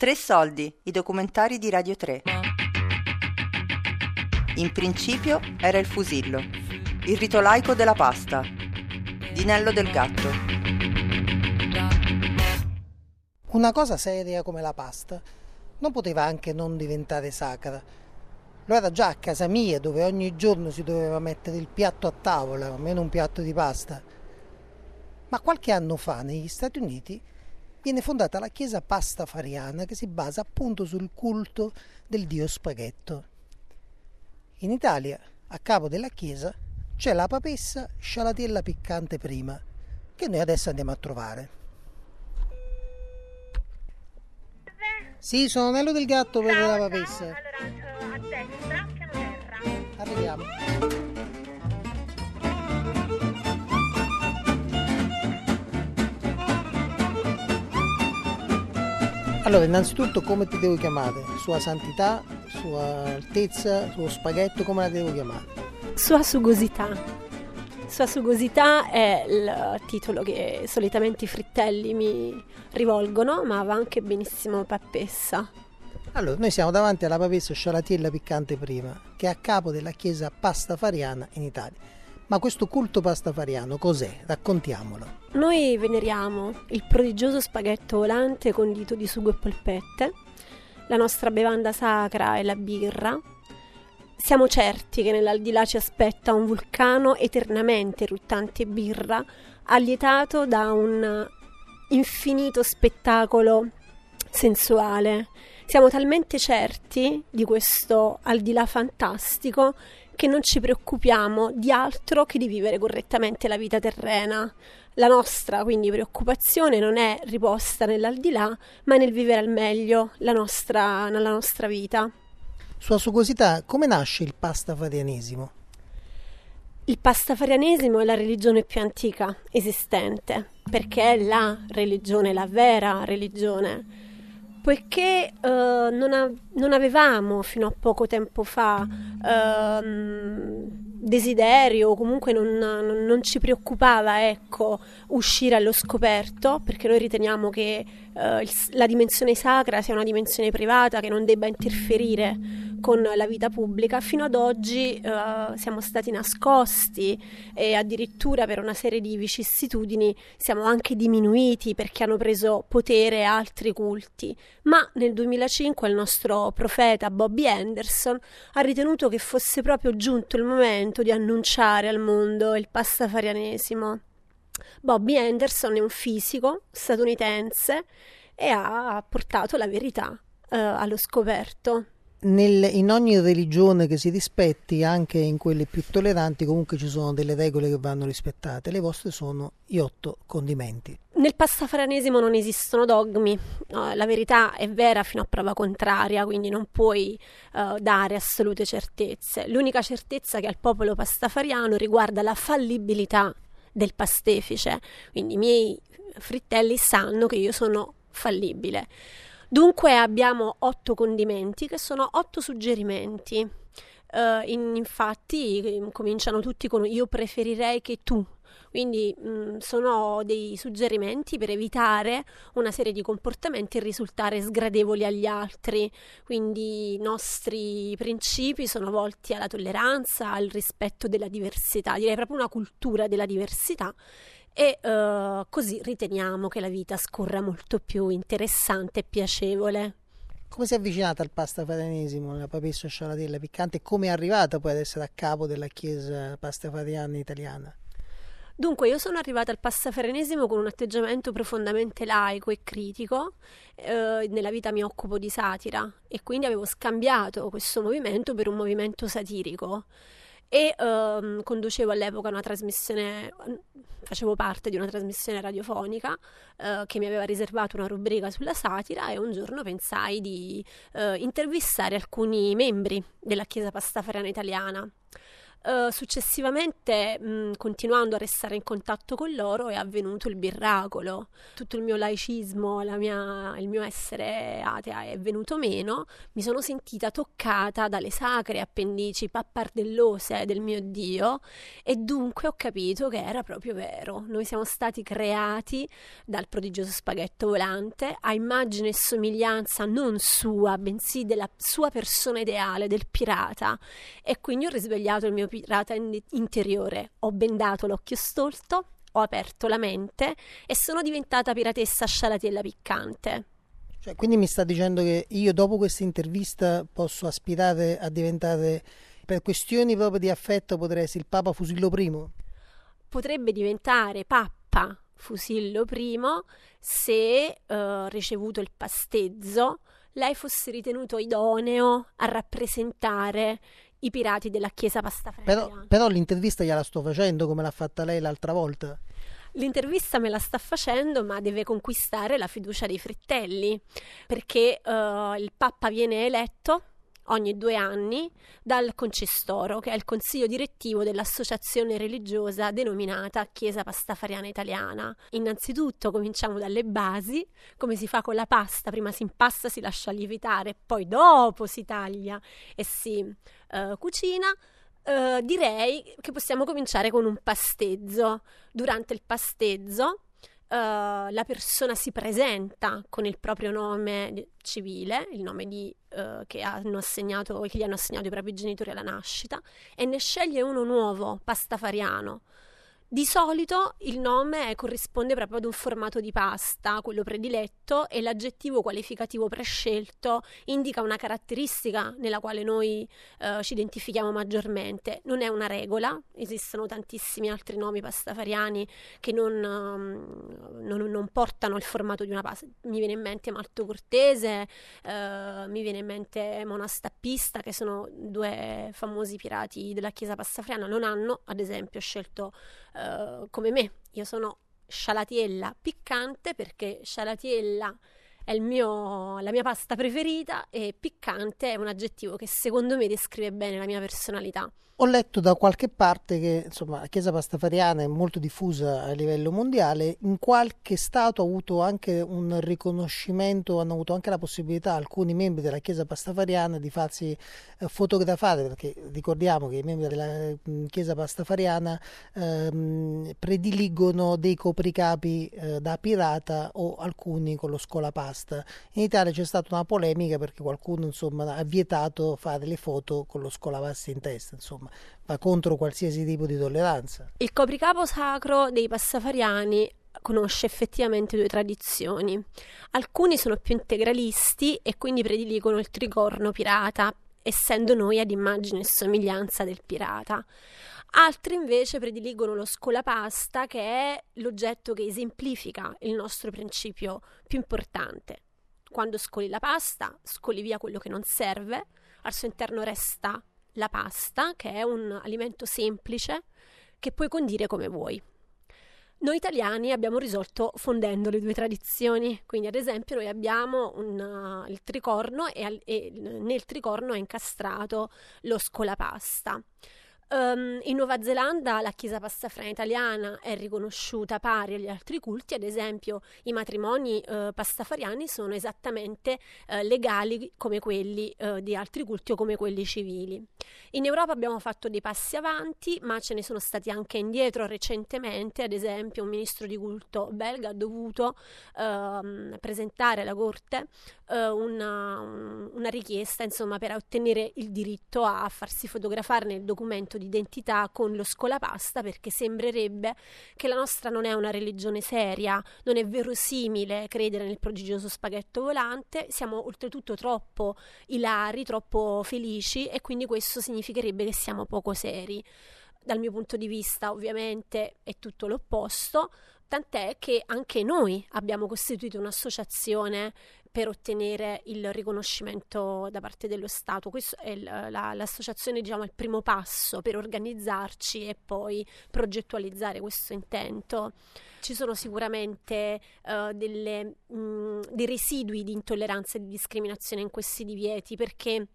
Tre soldi, i documentari di Radio 3. In principio era il fusillo, il rito laico della pasta, Dinello del Gatto. Una cosa seria come la pasta non poteva anche non diventare sacra. Lo era già a casa mia, dove ogni giorno si doveva mettere il piatto a tavola, almeno un piatto di pasta. Ma qualche anno fa negli Stati Uniti viene fondata la chiesa pastafariana che si basa appunto sul culto del dio spaghetto. In Italia, a capo della chiesa, c'è la papessa scialatella piccante prima, che noi adesso andiamo a trovare. Sì, sono Nello del Gatto per la papessa. Allora, a destra, piano terra. Arriviamo. Allora, innanzitutto come ti devo chiamare? Sua santità, sua altezza, suo spaghetto, come la devo chiamare? Sua sugosità. Sua sugosità è il titolo che solitamente i frittelli mi rivolgono, ma va anche benissimo pappessa. Allora, noi siamo davanti alla papessa scialatiella piccante prima, che è a capo della chiesa pastafariana in Italia. Ma questo culto pastafariano cos'è? Raccontiamolo. Noi veneriamo il prodigioso spaghetto volante condito di sugo e polpette, la nostra bevanda sacra è la birra. Siamo certi che nell'aldilà ci aspetta un vulcano eternamente eruttante birra, allietato da un infinito spettacolo sensuale. Siamo talmente certi di questo al di là fantastico che non ci preoccupiamo di altro che di vivere correttamente la vita terrena. La nostra quindi preoccupazione non è riposta nell'aldilà, ma nel vivere al meglio la nostra, nella nostra vita. Sua succosità, come nasce il pastafarianesimo? Il pastafarianesimo è la religione più antica esistente, perché è la religione, la vera religione poiché eh, non, a- non, avevamo fino a poco tempo fa ehm, desiderio o comunque non, non, non, ci preoccupava ecco, uscire allo scoperto perché noi riteniamo che eh, il, la dimensione sacra sia una dimensione privata che non debba interferire con la vita pubblica, fino ad oggi eh, siamo stati nascosti e addirittura per una serie di vicissitudini siamo anche diminuiti perché hanno preso potere altri culti. Ma nel 2005 il nostro profeta Bobby Anderson ha ritenuto che fosse proprio giunto il momento di annunciare al mondo il pastafarianesimo. Bobby Anderson è un fisico statunitense e ha portato la verità eh, allo scoperto nel, in ogni religione che si rispetti, anche in quelle più tolleranti, comunque ci sono delle regole che vanno rispettate. Le vostre sono gli otto condimenti. Nel pastafarianesimo non esistono dogmi, la verità è vera fino a prova contraria, quindi non puoi uh, dare assolute certezze. L'unica certezza che ha il popolo pastafariano riguarda la fallibilità del pastefice, quindi i miei frittelli sanno che io sono fallibile. Dunque abbiamo otto condimenti che sono otto suggerimenti. Uh, in, infatti cominciano tutti con io preferirei che tu. Quindi mh, mm, sono dei suggerimenti per evitare una serie di comportamenti e risultare sgradevoli agli altri. Quindi i nostri principi sono volti alla tolleranza, al rispetto della diversità, direi proprio una cultura della diversità e uh, così riteniamo che la vita scorra molto più interessante e piacevole. Come si è avvicinata al pastafarianesimo, la papessa scialatella piccante, e come è arrivata poi ad essere a capo della chiesa pastafariana italiana? Dunque, io sono arrivata al pastafarianesimo con un atteggiamento profondamente laico e critico. Eh, nella vita mi occupo di satira e quindi avevo scambiato questo movimento per un movimento satirico e ehm, conducevo all'epoca una trasmissione, facevo parte di una trasmissione radiofonica eh, che mi aveva riservato una rubrica sulla satira e un giorno pensai di eh, intervistare alcuni membri della Chiesa Pastafariana italiana. Uh, successivamente, mh, continuando a restare in contatto con loro, è avvenuto il miracolo. Tutto il mio laicismo, mia, il mio essere atea è venuto meno. Mi sono sentita toccata dalle sacre appendici pappardellose del mio Dio e dunque ho capito che era proprio vero. Noi siamo stati creati dal prodigioso spaghetto volante a immagine e somiglianza non sua, bensì della sua persona ideale, del pirata. E quindi ho risvegliato il mio pirata in- interiore, ho bendato l'occhio stolto, ho aperto la mente e sono diventata piratessa scialatiella piccante. Cioè, quindi mi sta dicendo che io dopo questa intervista posso aspirare a diventare, per questioni proprio di affetto, potrei essere il Papa Fusillo I? Potrebbe diventare Papa Fusillo I se uh, ricevuto il pastezzo lei fosse ritenuto idoneo a rappresentare i pirati della chiesa pastafariana. Però, però l'intervista gliela sto facendo come l'ha fatta lei l'altra volta. L'intervista me la sta facendo, ma deve conquistare la fiducia dei frittelli, perché uh, il Papa viene eletto ogni due anni dal Concestoro, che è il consiglio direttivo dell'associazione religiosa denominata Chiesa Pastafariana Italiana. Innanzitutto cominciamo dalle basi, come si fa con la pasta, prima si impasta, si lascia lievitare, poi dopo si taglia e si uh, cucina. Uh, direi che possiamo cominciare con un pastezzo. Durante il pastezzo Uh, la persona si presenta con il proprio nome civile, il nome di, uh, che, assegnato, che gli hanno assegnato i propri genitori alla nascita, e ne sceglie uno nuovo, pastafariano, di solito il nome corrisponde proprio ad un formato di pasta, quello prediletto, e l'aggettivo qualificativo prescelto indica una caratteristica nella quale noi eh, ci identifichiamo maggiormente. Non è una regola, esistono tantissimi altri nomi pastafariani che non, um, non, non portano il formato di una pasta. Mi viene in mente Malto Cortese, eh, mi viene in mente Monastappista, che sono due famosi pirati della chiesa pastafariana. Non hanno, ad esempio, scelto uh, come me. Io sono scialatiella piccante perché scialatiella è mio, la mia pasta preferita e piccante è un aggettivo che secondo me descrive bene la mia personalità. Ho letto da qualche parte che insomma, la Chiesa pastafariana è molto diffusa a livello mondiale, in qualche stato ha avuto anche un riconoscimento, hanno avuto anche la possibilità alcuni membri della Chiesa pastafariana di farsi eh, fotografare, perché ricordiamo che i membri della mm, Chiesa pastafariana ehm, prediligono dei copricapi eh, da pirata o alcuni con lo scolapasta. In Italia c'è stata una polemica perché qualcuno insomma, ha vietato fare le foto con lo scolapasta in testa. Insomma va contro qualsiasi tipo di tolleranza. Il copricapo sacro dei passafariani conosce effettivamente due tradizioni. Alcuni sono più integralisti e quindi prediligono il tricorno pirata, essendo noi ad immagine e somiglianza del pirata. Altri invece prediligono lo scolapasta, che è l'oggetto che esemplifica il nostro principio più importante. Quando scoli la pasta, scoli via quello che non serve, al suo interno resta la pasta, che è un alimento semplice che puoi condire come vuoi. Noi italiani abbiamo risolto fondendo le due tradizioni, quindi ad esempio noi abbiamo un, uh, il tricorno e, e, nel tricorno è incastrato lo scolapasta. Um, in Nuova Zelanda la chiesa pastafrana italiana è riconosciuta pari agli altri culti, ad esempio i matrimoni uh, pastafariani sono esattamente uh, legali come quelli uh, di altri culti o come quelli civili. In Europa abbiamo fatto dei passi avanti, ma ce ne sono stati anche indietro recentemente, ad esempio un ministro di culto belga ha dovuto ehm, presentare alla Corte una, una, richiesta insomma, per ottenere il diritto a farsi fotografare nel documento di identità con lo scolapasta perché sembrerebbe che la nostra non è una religione seria, non è verosimile credere nel prodigioso spaghetto volante, siamo oltretutto troppo ilari, troppo felici e quindi questo significherebbe che siamo poco seri. Dal mio punto di vista ovviamente è tutto l'opposto, tant'è che anche noi abbiamo costituito un'associazione per ottenere il riconoscimento da parte dello Stato. Questa è la, la, l'associazione, diciamo, il primo passo per organizzarci e poi progettualizzare questo intento. Ci sono sicuramente uh, delle, mh, dei residui di intolleranza e di discriminazione in questi divieti perché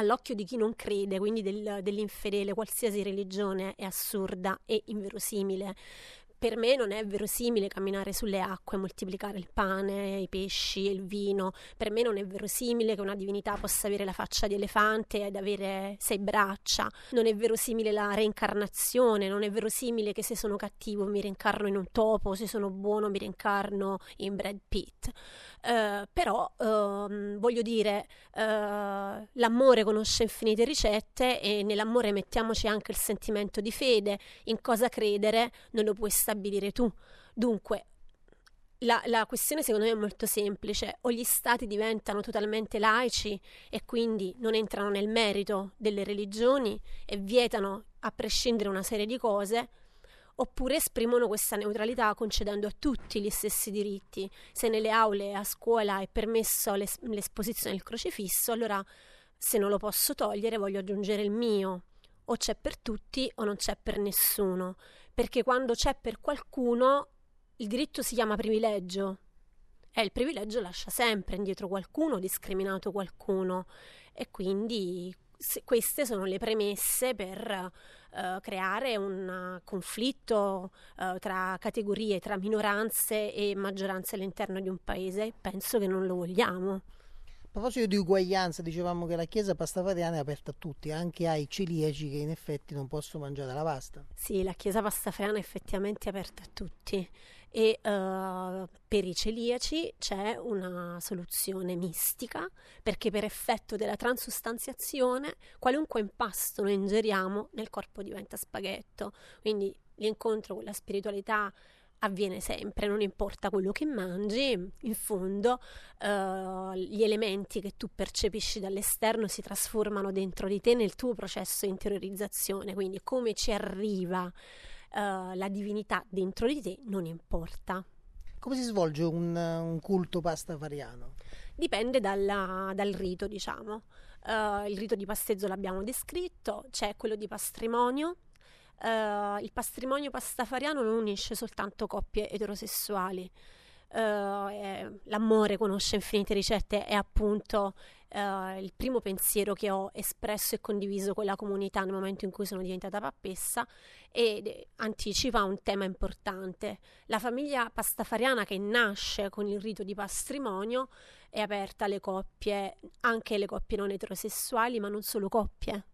all'occhio di chi non crede, quindi del, dell'infedele, qualsiasi religione è assurda e inverosimile per me non è verosimile camminare sulle acque, moltiplicare il pane, i pesci e il vino. Per me non è verosimile che una divinità possa avere la faccia di elefante ed avere sei braccia. Non è verosimile la reincarnazione, non è verosimile che se sono cattivo mi reincarno in un topo, se sono buono mi reincarno in Brad Pitt. Uh, però uh, voglio dire, uh, l'amore conosce infinite ricette e nell'amore mettiamoci anche il sentimento di fede, in cosa credere non lo puoi stabilire tu. Dunque, la, la, questione secondo me è molto semplice, o gli stati diventano totalmente laici e quindi non entrano nel merito delle religioni e vietano a prescindere una serie di cose, oppure esprimono questa neutralità concedendo a tutti gli stessi diritti. Se nelle aule a scuola è permesso l'es- l'esposizione del crocifisso, allora se non lo posso togliere voglio aggiungere il mio. O c'è per tutti o non c'è per nessuno, perché quando c'è per qualcuno il diritto si chiama privilegio e il privilegio lascia sempre indietro qualcuno, discriminato qualcuno e quindi queste sono le premesse per uh, creare un conflitto uh, tra categorie, tra minoranze e maggioranze all'interno di un paese. Penso che non lo vogliamo. A proposito di uguaglianza, dicevamo che la chiesa pastafariana è aperta a tutti, anche ai celiaci che in effetti non possono mangiare la pasta. Sì, la chiesa pastafariana è effettivamente aperta a tutti e uh, per i celiaci c'è una soluzione mistica perché per effetto della transustanziazione qualunque impasto noi ingeriamo nel corpo diventa spaghetto, quindi l'incontro con la spiritualità avviene sempre, non importa quello che mangi, in fondo uh, gli elementi che tu percepisci dall'esterno si trasformano dentro di te nel tuo processo di interiorizzazione, quindi come ci arriva uh, la divinità dentro di te non importa. Come si svolge un, un culto pastafariano? Dipende dalla, dal rito, diciamo. Uh, il rito di pasteggio l'abbiamo descritto, c'è quello di patrimonio, Uh, il patrimonio pastafariano non unisce soltanto coppie eterosessuali. Uh, è, l'amore conosce infinite ricette, è appunto uh, il primo pensiero che ho espresso e condiviso con la comunità nel momento in cui sono diventata pappessa ed anticipa un tema importante. La famiglia pastafariana che nasce con il rito di patrimonio è aperta alle coppie, anche alle coppie non eterosessuali, ma non solo coppie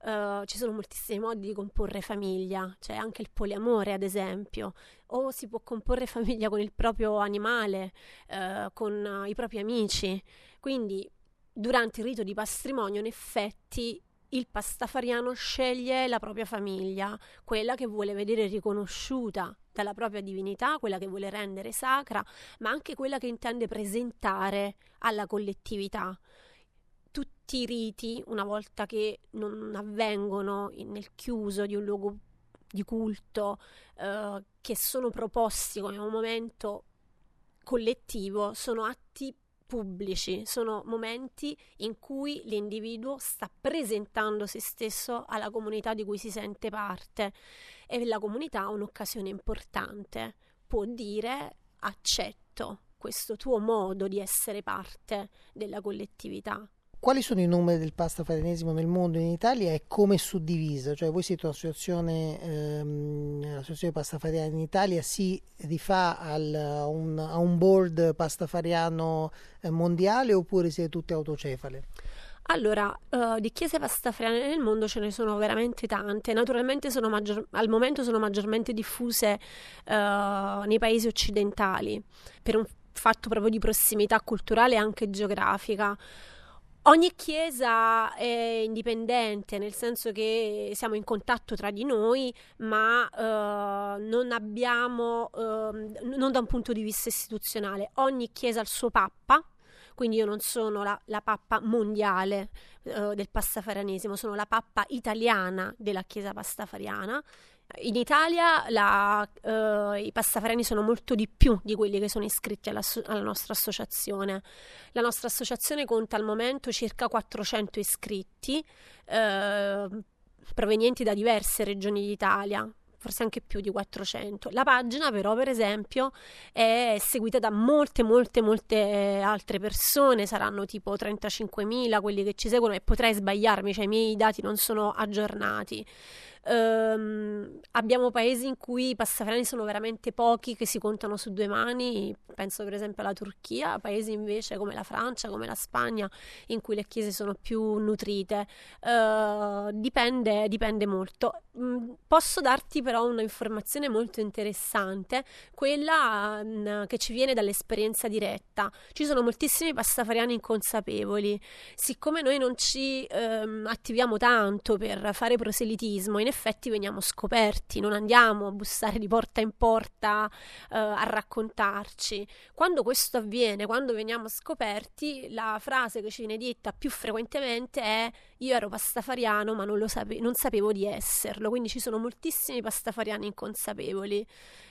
Uh, ci sono moltissimi modi di comporre famiglia, c'è anche il poliamore ad esempio, o si può comporre famiglia con il proprio animale, uh, con uh, i propri amici. Quindi durante il rito di patrimonio in effetti il pastafariano sceglie la propria famiglia, quella che vuole vedere riconosciuta dalla propria divinità, quella che vuole rendere sacra, ma anche quella che intende presentare alla collettività tutti i riti, una volta che non avvengono nel chiuso di un luogo di culto, eh, che sono proposti come un momento collettivo, sono atti pubblici, sono momenti in cui l'individuo sta presentando se stesso alla comunità di cui si sente parte e la comunità ha un'occasione importante, può dire accetto questo tuo modo di essere parte della collettività. Quali sono i numeri del pastafarianesimo nel mondo in Italia e come è suddiviso? Cioè voi siete un'associazione, ehm, l'associazione pastafariana in Italia si rifà al, a, un, a, un, board pastafariano eh, mondiale oppure siete tutte autocefale? Allora, uh, di chiese pastafariane nel mondo ce ne sono veramente tante, naturalmente maggior- al momento sono maggiormente diffuse uh, nei paesi occidentali, per un fatto proprio di prossimità culturale e anche geografica. Ogni chiesa è indipendente, nel senso che siamo in contatto tra di noi, ma uh, non abbiamo, uh, non da un punto di vista istituzionale, ogni chiesa ha il suo pappa, quindi io non sono la, la pappa mondiale uh, del pastafarianesimo, sono la pappa italiana della chiesa pastafariana in Italia la, uh, i pastafariani sono molto di più di quelli che sono iscritti alla, alla, nostra associazione. La nostra associazione conta al momento circa 400 iscritti uh, provenienti da diverse regioni d'Italia, forse anche più di 400. La pagina però, per esempio, è seguita da molte, molte, molte altre persone, saranno tipo 35.000 quelli che ci seguono e potrei sbagliarmi, cioè i miei dati non sono aggiornati. Um, abbiamo paesi in cui i passafreni sono veramente pochi, che si contano su due mani, penso per esempio alla Turchia, paesi invece come la Francia, come la Spagna, in cui le chiese sono più nutrite. Uh, dipende, dipende molto. Mm, posso darti però un'informazione molto interessante, quella um, che ci viene dall'esperienza diretta. Ci sono moltissimi passafariani inconsapevoli. Siccome noi non ci um, attiviamo tanto per fare proselitismo, in effetti veniamo scoperti, non andiamo a bussare di porta in porta uh, a raccontarci. Quando questo avviene, quando veniamo scoperti, la frase che ci viene detta più frequentemente è io ero pastafariano ma non, sape- non sapevo di esserlo, quindi ci sono moltissimi pastafariani inconsapevoli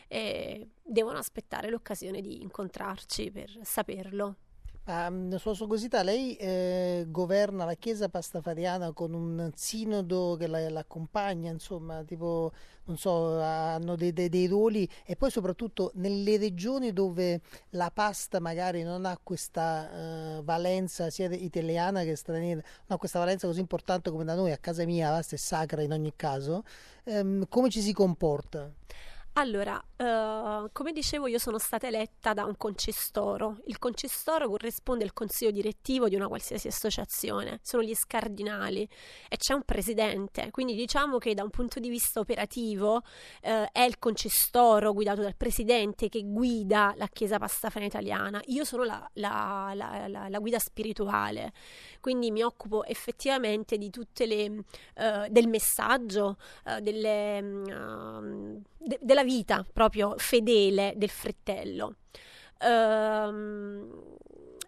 e devono aspettare l'occasione di incontrarci per saperlo. Um, sua Sogosità, lei eh, governa la chiesa pastafariana con un sinodo che la, l'accompagna, insomma, tipo, non so, hanno dei, dei, dei, ruoli e poi soprattutto nelle regioni dove la pasta magari non ha questa uh, valenza sia italiana che straniera, non ha questa valenza così importante come da noi, a casa mia la pasta è sacra in ogni caso, um, come ci si comporta? Allora, uh, come dicevo, io sono stata eletta da un concistoro. Il concistoro corrisponde al consiglio direttivo di una qualsiasi associazione, sono gli scardinali e c'è un presidente. Quindi diciamo che da un punto di vista operativo uh, è il concistoro guidato dal presidente che guida la Chiesa Pastafana italiana. Io sono la, la, la, la guida spirituale, quindi mi occupo effettivamente di tutte le uh, del messaggio, delle, mm, de, della vita proprio fedele del fratello. Um,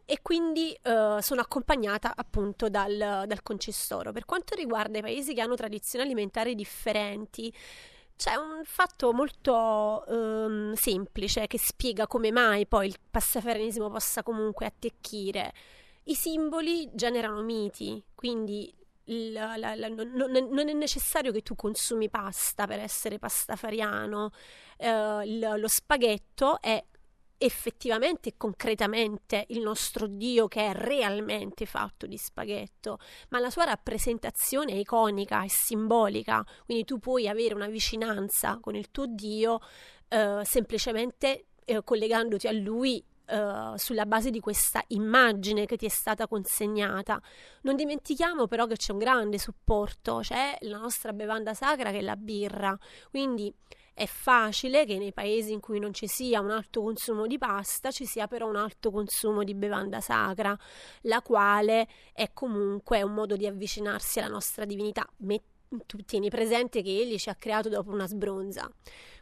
e quindi uh, sono accompagnata appunto dal, dal concessoro. Per quanto riguarda i paesi che hanno tradizioni alimentari differenti, c'è un fatto molto um, semplice che spiega come mai poi il passaferanismo possa comunque attecchire. I simboli generano miti, quindi la, la, la, non, non, è necessario che tu consumi pasta per essere pastafariano, eh, lo spaghetto è effettivamente e concretamente il nostro Dio che è realmente fatto di spaghetto, ma la sua rappresentazione è iconica, è simbolica, quindi tu puoi avere una vicinanza con il tuo Dio eh, semplicemente eh, collegandoti a lui Uh, sulla base di questa immagine che ti è stata consegnata. Non dimentichiamo però che c'è un grande supporto, c'è la nostra bevanda sacra che è la birra, quindi è facile che nei paesi in cui non ci sia un alto consumo di pasta ci sia però un alto consumo di bevanda sacra, la quale è comunque un modo di avvicinarsi alla nostra divinità. Met- tu tieni presente che egli ci ha creato dopo una sbronza.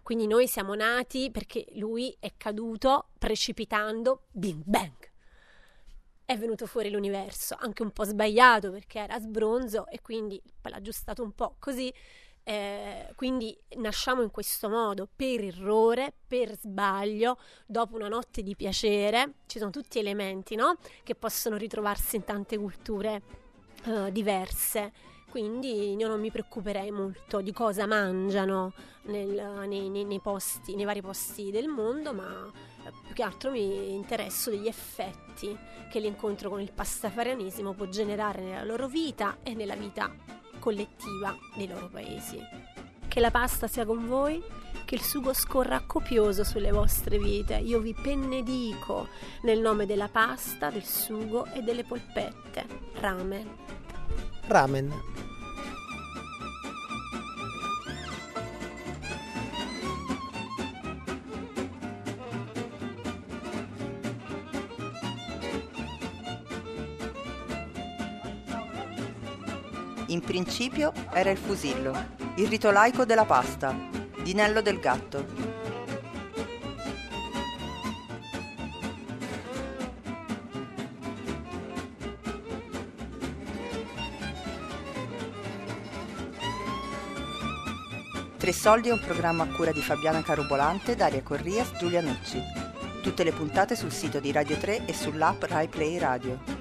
Quindi noi siamo nati perché lui è caduto precipitando, bing bang. È venuto fuori l'universo, anche un po' sbagliato perché era sbronzo e quindi l'ha aggiustato un po' così. Eh, quindi nasciamo in questo modo per errore, per sbaglio, dopo una notte di piacere. Ci sono tutti elementi no? che possono ritrovarsi in tante culture eh, diverse quindi io non mi preoccuperei molto di cosa mangiano nel, nei, nei, nei, posti, nei vari posti del mondo, ma eh, più che altro mi interesso degli effetti che l'incontro con il pastafarianesimo può generare nella loro vita e nella vita collettiva dei loro paesi. Che la pasta sia con voi, che il sugo scorra copioso sulle vostre vite. Io vi benedico nel nome della pasta, del sugo e delle polpette. Ramen ramen. Principio era il fusillo, il rito laico della pasta, di Nello del Gatto, Tre Soldi è un programma a cura di Fabiana Carobolante, Daria Corrias, Giulia Nucci. Tutte le puntate sul sito di Radio 3 e sull'app Rai Play Radio.